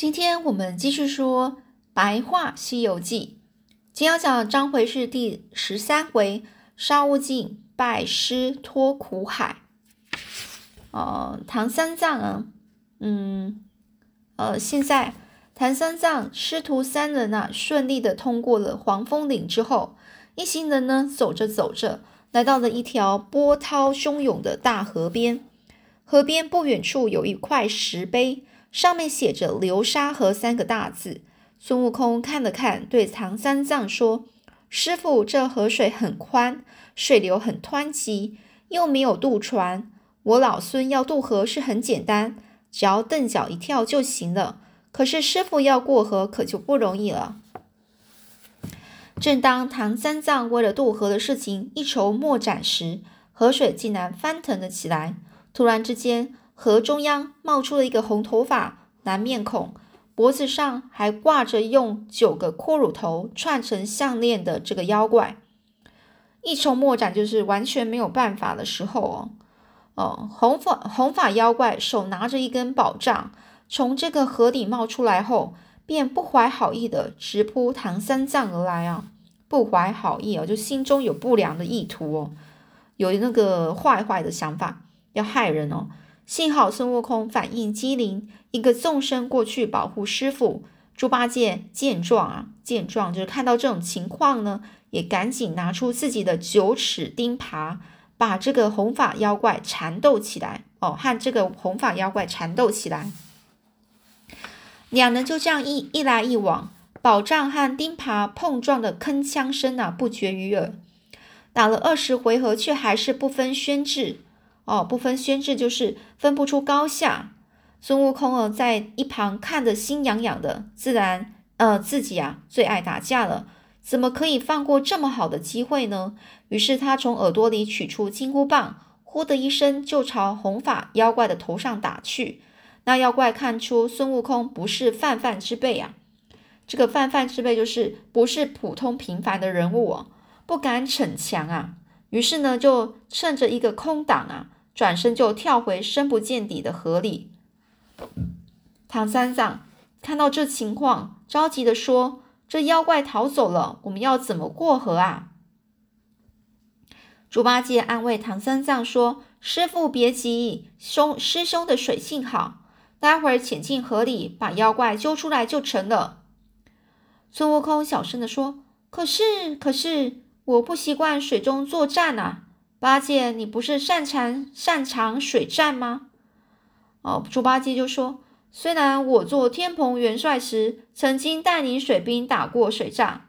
今天我们继续说《白话西游记》，今天要讲的章回是第十三回“沙悟净拜师脱苦海”。呃，唐三藏啊，嗯，呃，现在唐三藏师徒三人啊，顺利的通过了黄风岭之后，一行人呢，走着走着，来到了一条波涛汹涌的大河边。河边不远处有一块石碑。上面写着“流沙河”三个大字。孙悟空看了看，对唐三藏说：“师傅，这河水很宽，水流很湍急，又没有渡船。我老孙要渡河是很简单，只要蹬脚一跳就行了。可是师傅要过河，可就不容易了。”正当唐三藏为了渡河的事情一筹莫展时，河水竟然翻腾了起来。突然之间，河中央冒出了一个红头发、蓝面孔，脖子上还挂着用九个骷髅头串成项链的这个妖怪。一筹莫展，就是完全没有办法的时候哦。哦，红发红发妖怪手拿着一根宝杖，从这个河底冒出来后，便不怀好意的直扑唐三藏而来啊！不怀好意哦，就心中有不良的意图哦，有那个坏坏的想法，要害人哦。幸好孙悟空反应机灵，一个纵身过去保护师傅。猪八戒见状啊，见状就是看到这种情况呢，也赶紧拿出自己的九齿钉耙，把这个红发妖怪缠斗起来。哦，和这个红发妖怪缠斗起来，两人就这样一一来一往，宝杖和钉耙碰撞的铿锵声啊，不绝于耳。打了二十回合，却还是不分轩轾。哦，不分宣制就是分不出高下。孙悟空哦，在一旁看得心痒痒的，自然呃自己啊最爱打架了，怎么可以放过这么好的机会呢？于是他从耳朵里取出金箍棒，呼的一声就朝红发妖怪的头上打去。那妖怪看出孙悟空不是泛泛之辈啊，这个泛泛之辈就是不是普通平凡的人物哦，不敢逞强啊。于是呢，就趁着一个空档啊。转身就跳回深不见底的河里。唐三藏看到这情况，着急的说：“这妖怪逃走了，我们要怎么过河啊？”猪八戒安慰唐三藏说：“师傅别急，兄师兄的水性好，待会儿潜进河里把妖怪揪出来就成了。”孙悟空小声的说：“可是，可是我不习惯水中作战啊。”八戒，你不是擅长擅长水战吗？哦，猪八戒就说：“虽然我做天蓬元帅时曾经带领水兵打过水仗，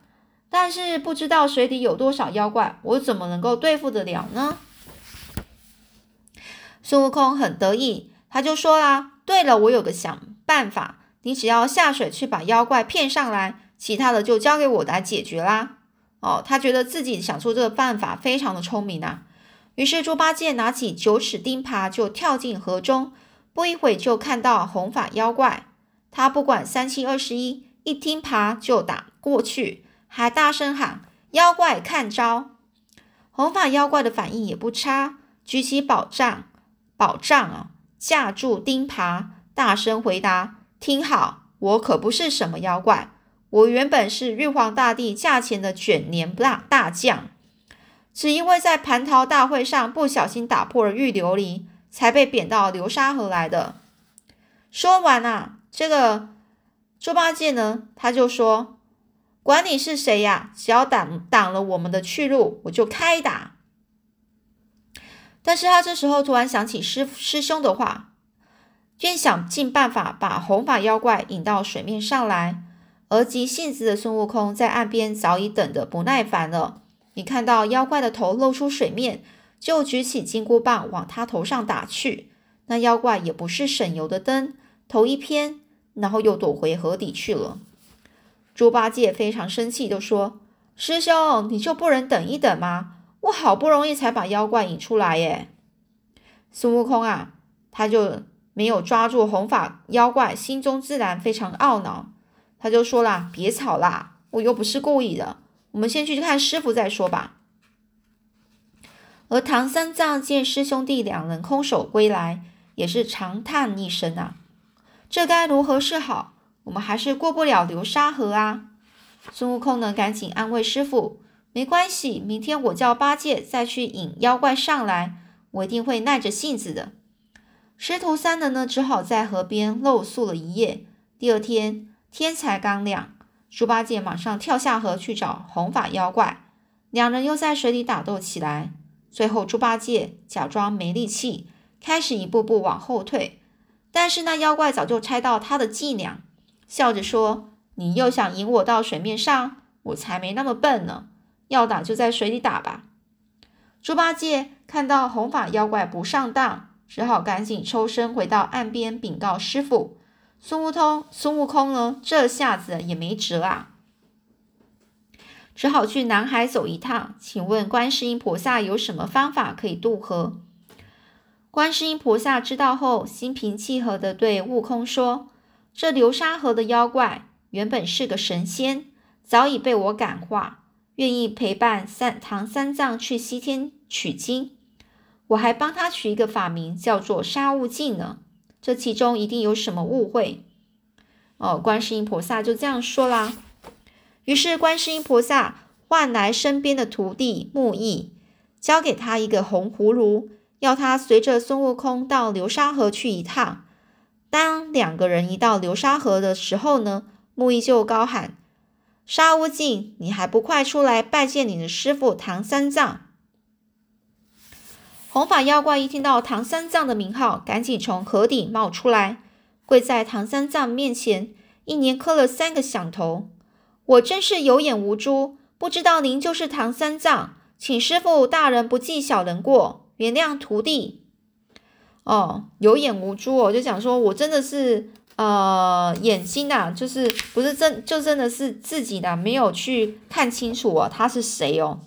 但是不知道水底有多少妖怪，我怎么能够对付得了呢？”孙悟空很得意，他就说啦：“对了，我有个想办法，你只要下水去把妖怪骗上来，其他的就交给我来解决啦。”哦，他觉得自己想出这个办法非常的聪明啊。于是猪八戒拿起九齿钉耙就跳进河中，不一会就看到红发妖怪。他不管三七二十一，一钉耙就打过去，还大声喊：“妖怪看招！”红发妖怪的反应也不差，举起宝杖，宝杖啊架住钉耙，大声回答：“听好，我可不是什么妖怪，我原本是玉皇大帝驾前的卷帘大大将。”只因为在蟠桃大会上不小心打破了玉琉璃，才被贬到流沙河来的。说完啊，这个猪八戒呢，他就说：“管你是谁呀，只要挡挡了我们的去路，我就开打。”但是他这时候突然想起师师兄的话，便想尽办法把红发妖怪引到水面上来。而急性子的孙悟空在岸边早已等得不耐烦了。你看到妖怪的头露出水面，就举起金箍棒往他头上打去。那妖怪也不是省油的灯，头一偏，然后又躲回河底去了。猪八戒非常生气，就说：“师兄，你就不能等一等吗？我好不容易才把妖怪引出来耶！”孙悟空啊，他就没有抓住红发妖怪，心中自然非常懊恼。他就说啦：“别吵啦，我又不是故意的。”我们先去看师傅再说吧。而唐三藏见师兄弟两人空手归来，也是长叹一声啊，这该如何是好？我们还是过不了流沙河啊。孙悟空呢，赶紧安慰师傅：“没关系，明天我叫八戒再去引妖怪上来，我一定会耐着性子的。”师徒三人呢，只好在河边露宿了一夜。第二天天才刚亮，猪八戒马上跳下河去找红发妖怪，两人又在水里打斗起来。最后，猪八戒假装没力气，开始一步步往后退。但是那妖怪早就猜到他的伎俩，笑着说。你又想引我到水面上？我才没那么笨呢！要打就在水里打吧。猪八戒看到红发妖怪不上当，只好赶紧抽身回到岸边禀告师傅。孙悟空，孙悟空呢？这下子也没辙啊，只好去南海走一趟。请问观世音菩萨有什么方法可以渡河？观世音菩萨知道后，心平气和地对悟空说：“这流沙河的妖怪。”原本是个神仙，早已被我感化，愿意陪伴三唐三藏去西天取经。我还帮他取一个法名，叫做沙悟净呢。这其中一定有什么误会。哦，观世音菩萨就这样说啦。于是观世音菩萨唤来身边的徒弟木易，交给他一个红葫芦，要他随着孙悟空到流沙河去一趟。当两个人一到流沙河的时候呢？木易就高喊：“沙悟净，你还不快出来拜见你的师傅唐三藏！”红发妖怪一听到唐三藏的名号，赶紧从河底冒出来，跪在唐三藏面前，一连磕了三个响头。我真是有眼无珠，不知道您就是唐三藏，请师傅大人不计小人过，原谅徒弟。哦，有眼无珠哦，就想说我真的是。呃，眼睛呐，就是不是真，就真的是自己的，没有去看清楚哦，他是谁哦。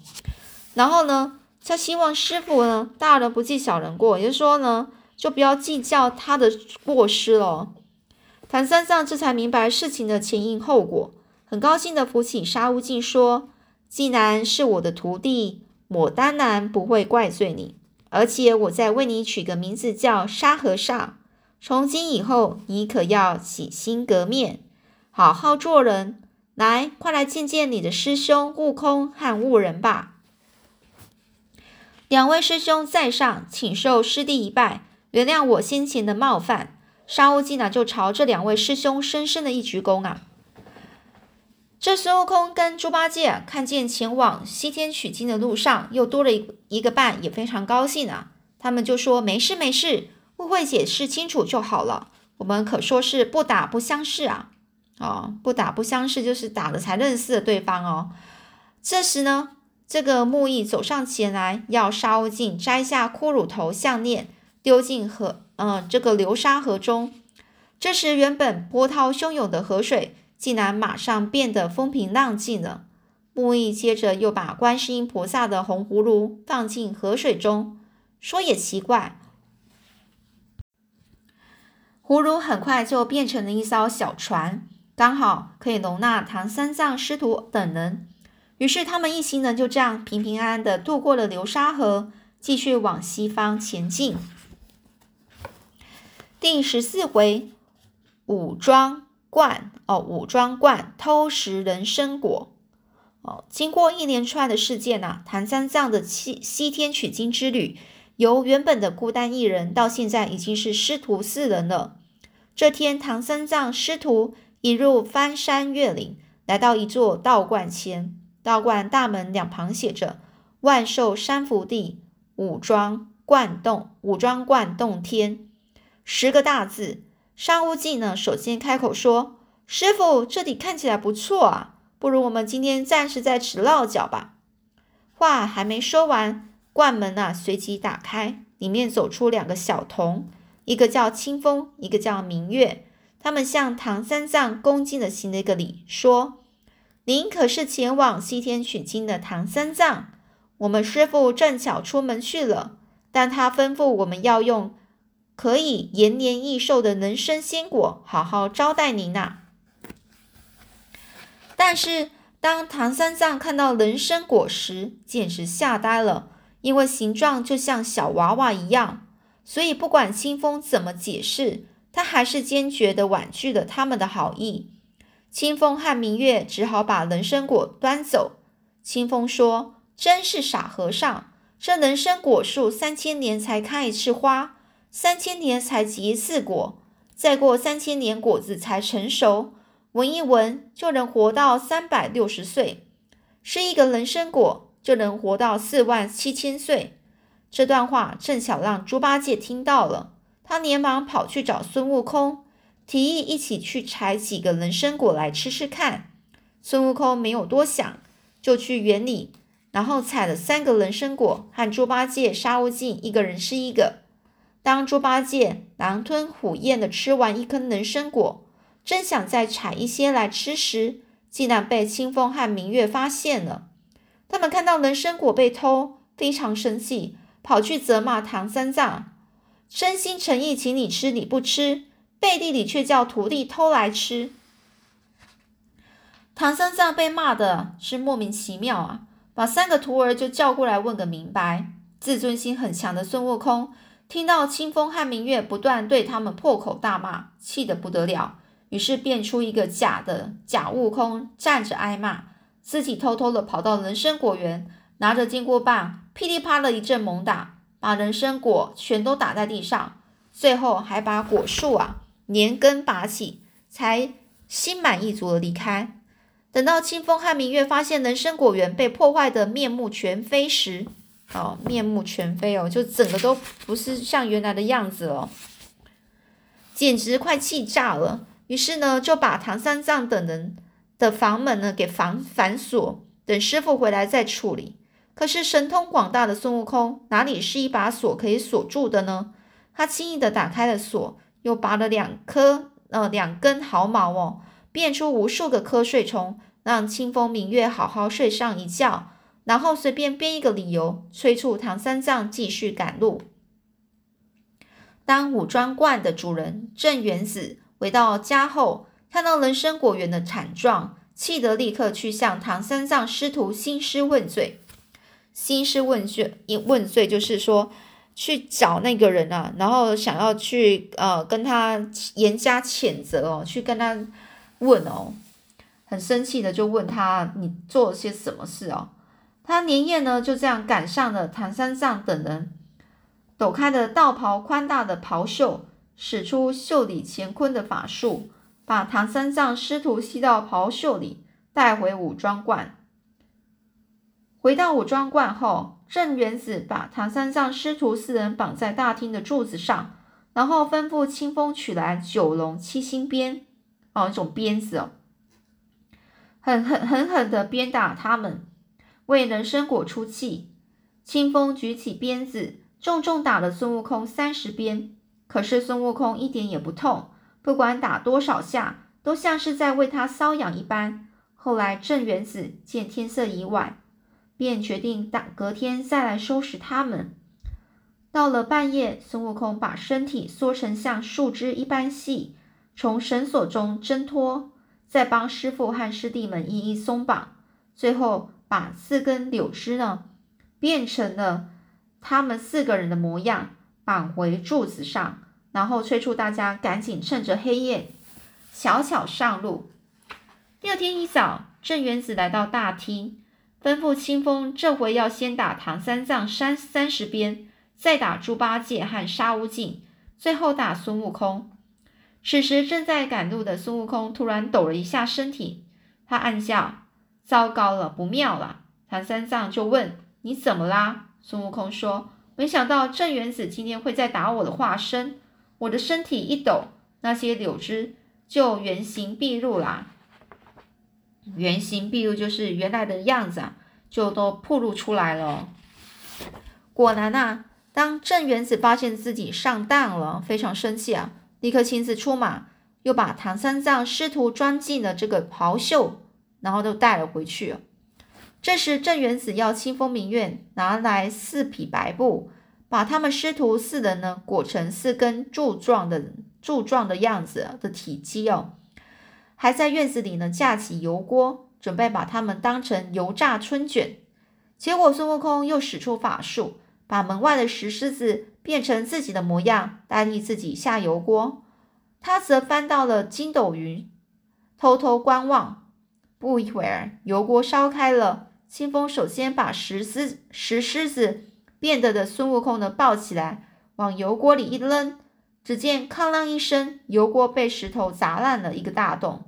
然后呢，他希望师傅呢，大人不计小人过，也就是说呢，就不要计较他的过失了。唐三藏这才明白事情的前因后果，很高兴的扶起沙悟净说：“既然是我的徒弟，我当然不会怪罪你，而且我再为你取个名字叫沙和尚。”从今以后，你可要洗心革面，好好做人。来，快来见见你的师兄悟空和悟人吧。两位师兄在上，请受师弟一拜，原谅我先前的冒犯。沙悟净呢，就朝这两位师兄深深的一鞠躬啊。这孙悟空跟猪八戒看见前往西天取经的路上又多了一一个伴，也非常高兴啊。他们就说：“没事，没事。”误会解释清楚就好了。我们可说是不打不相识啊！哦，不打不相识就是打了才认识的对方哦。这时呢，这个木易走上前来，要沙悟净摘下骷髅头项链，丢进河，嗯，这个流沙河中。这时，原本波涛汹涌的河水，竟然马上变得风平浪静了。木易接着又把观世音菩萨的红葫芦放进河水中，说也奇怪。葫芦很快就变成了一艘小船，刚好可以容纳唐三藏师徒等人。于是他们一行人就这样平平安安的渡过了流沙河，继续往西方前进。第十四回，武装观哦，武装观偷食人参果哦。经过一连串的事件呐，唐三藏的西西天取经之旅。由原本的孤单一人，到现在已经是师徒四人了。这天，唐三藏师徒一路翻山越岭，来到一座道观前。道观大门两旁写着“万寿山福地武装观洞武装观洞天”十个大字。沙悟净呢，首先开口说：“师傅，这里看起来不错啊，不如我们今天暂时在此落脚吧。”话还没说完。灌门啊，随即打开，里面走出两个小童，一个叫清风，一个叫明月。他们向唐三藏恭敬的行了一个礼，说：“您可是前往西天取经的唐三藏？我们师傅正巧出门去了，但他吩咐我们要用可以延年益寿的人参仙果，好好招待您呐。”但是当唐三藏看到人参果时，简直吓呆了。因为形状就像小娃娃一样，所以不管清风怎么解释，他还是坚决地婉拒了他们的好意。清风和明月只好把人参果端走。清风说：“真是傻和尚，这人参果树三千年才开一次花，三千年才结一次果，再过三千年果子才成熟，闻一闻就能活到三百六十岁。吃一个人参果就能活到四万七千岁。”这段话正巧让猪八戒听到了，他连忙跑去找孙悟空。提议一起去采几个人参果来吃吃看。孙悟空没有多想，就去园里，然后采了三个人参果，和猪八戒、沙悟净一个人吃一个。当猪八戒狼吞虎咽的吃完一颗人参果，正想再采一些来吃时，竟然被清风和明月发现了。他们看到人参果被偷，非常生气，跑去责骂唐三藏：“真心诚意请你吃，你不吃。”背地里却叫徒弟偷来吃，唐三藏被骂的是莫名其妙啊！把三个徒儿就叫过来问个明白。自尊心很强的孙悟空听到清风和明月不断对他们破口大骂，气得不得了，于是变出一个假的假悟空站着挨骂，自己偷偷的跑到人参果园，拿着金箍棒噼里啪啦一阵猛打，把人参果全都打在地上，最后还把果树啊！连根拔起，才心满意足的离开。等到清风和明月发现人参果园被破坏的面目全非时，哦，面目全非哦，就整个都不是像原来的样子了，简直快气炸了。于是呢，就把唐三藏等人的房门呢给反反锁，等师傅回来再处理。可是神通广大的孙悟空哪里是一把锁可以锁住的呢？他轻易的打开了锁。又拔了两颗呃两根毫毛哦，变出无数个瞌睡虫，让清风明月好好睡上一觉，然后随便编一个理由催促唐三藏继续赶路。当五庄观的主人镇元子回到家后，看到人参果园的惨状，气得立刻去向唐三藏师徒兴师问罪。兴师问罪，问罪就是说。去找那个人啊，然后想要去呃跟他严加谴责哦，去跟他问哦，很生气的就问他你做了些什么事哦？他连夜呢就这样赶上了唐三藏等人，抖开的道袍宽大的袍袖，使出袖里乾坤的法术，把唐三藏师徒吸到袍袖里，带回武装观。回到武装观后。镇元子把唐三藏师徒四人绑在大厅的柱子上，然后吩咐清风取来九龙七星鞭，哦，一种鞭子哦，狠狠狠狠的鞭打他们，为人参果出气。清风举起鞭子，重重打了孙悟空三十鞭，可是孙悟空一点也不痛，不管打多少下，都像是在为他瘙痒一般。后来镇元子见天色已晚。便决定打隔天再来收拾他们。到了半夜，孙悟空把身体缩成像树枝一般细，从绳索中挣脱，再帮师傅和师弟们一一松绑，最后把四根柳枝呢变成了他们四个人的模样，绑回柱子上，然后催促大家赶紧趁着黑夜悄悄上路。第二天一早，镇元子来到大厅。吩咐清风，这回要先打唐三藏三三十鞭，再打猪八戒和沙悟净，最后打孙悟空。此时正在赶路的孙悟空突然抖了一下身体，他暗笑：糟糕了，不妙了。唐三藏就问：“你怎么啦？”孙悟空说：“没想到镇元子今天会再打我的化身，我的身体一抖，那些柳枝就原形毕露啦。”原形毕露就是原来的样子啊，就都暴露出来了。果然呐，当镇元子发现自己上当了，非常生气啊，立刻亲自出马，又把唐三藏师徒装进了这个袍袖，然后都带了回去。这时镇元子要清风明月拿来四匹白布，把他们师徒四人呢裹成四根柱状的柱状的样子的体积哦。还在院子里呢，架起油锅，准备把他们当成油炸春卷。结果孙悟空又使出法术，把门外的石狮子变成自己的模样，代替自己下油锅。他则翻到了筋斗云，偷偷观望。不一会儿，油锅烧开了，清风首先把石狮石狮子变得的孙悟空呢抱起来，往油锅里一扔，只见“哐啷”一声，油锅被石头砸烂了一个大洞。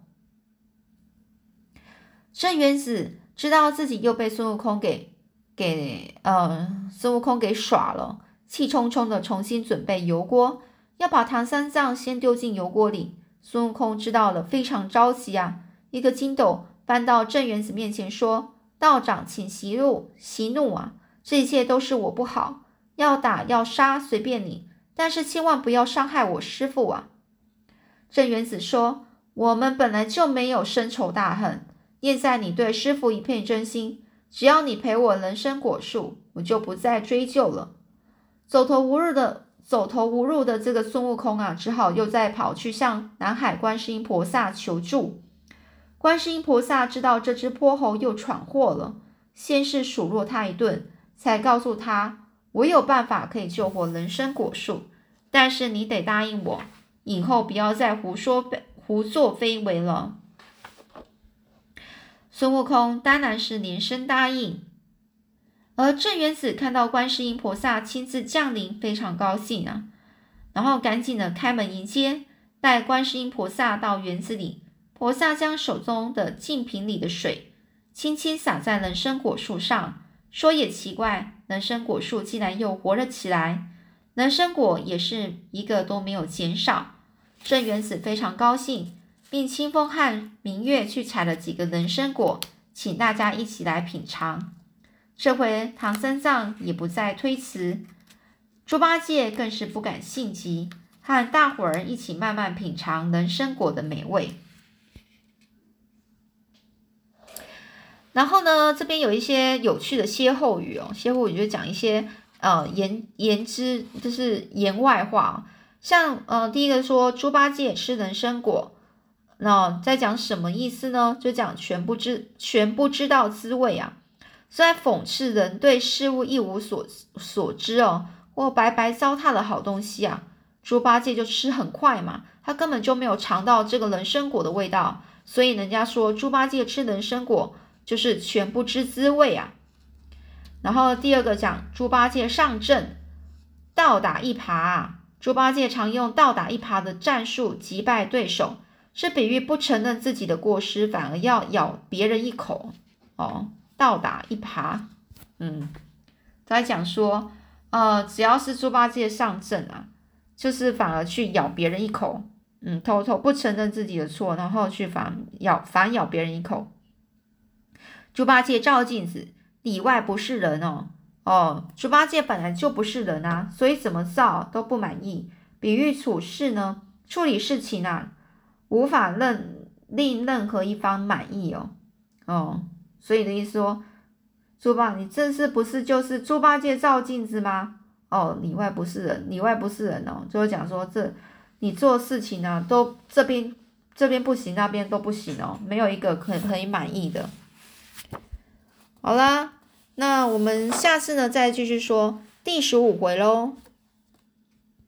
镇元子知道自己又被孙悟空给给呃孙悟空给耍了，气冲冲的重新准备油锅，要把唐三藏先丢进油锅里。孙悟空知道了，非常着急啊，一个筋斗。搬到镇元子面前说：“道长，请息怒，息怒啊！这一切都是我不好，要打要杀随便你，但是千万不要伤害我师傅啊！”镇元子说：“我们本来就没有深仇大恨，念在你对师傅一片真心，只要你赔我人参果树，我就不再追究了。”走投无路的走投无路的这个孙悟空啊，只好又再跑去向南海观世音菩萨求助。观世音菩萨知道这只泼猴又闯祸了，先是数落他一顿，才告诉他：“我有办法可以救活人参果树，但是你得答应我，以后不要再胡说胡作非为了。”孙悟空当然是连声答应，而镇元子看到观世音菩萨亲自降临，非常高兴啊，然后赶紧的开门迎接，带观世音菩萨到园子里。菩萨将手中的净瓶里的水轻轻洒在人参果树上，说：“也奇怪，人参果树竟然又活了起来，人参果也是一个都没有减少。”镇元子非常高兴，并清风和明月去采了几个人参果，请大家一起来品尝。这回唐三藏也不再推辞，猪八戒更是不敢性急，和大伙儿一起慢慢品尝人参果的美味。然后呢，这边有一些有趣的歇后语哦，歇后语就讲一些呃言言之，就是言外话。像呃第一个说猪八戒吃人参果，那在讲什么意思呢？就讲全不知全不知道滋味啊，是在讽刺人对事物一无所所知哦，或白白糟蹋了好东西啊。猪八戒就吃很快嘛，他根本就没有尝到这个人参果的味道，所以人家说猪八戒吃人参果。就是全不知滋味啊。然后第二个讲猪八戒上阵，倒打一耙。猪八戒常用倒打一耙的战术击败对手，是比喻不承认自己的过失，反而要咬别人一口。哦，倒打一耙。嗯，在讲说，呃，只要是猪八戒上阵啊，就是反而去咬别人一口。嗯，偷偷不承认自己的错，然后去反咬反咬别人一口。猪八戒照镜子，里外不是人哦。哦，猪八戒本来就不是人啊，所以怎么照都不满意。比喻处事呢，处理事情啊，无法任令任何一方满意哦。哦，所以的意思说，猪八，你这是不是就是猪八戒照镜子吗？哦，里外不是人，里外不是人哦，就是讲说这你做事情呢，都这边这边不行，那边都不行哦，没有一个可可以满意的。好啦，那我们下次呢再继续说第十五回喽。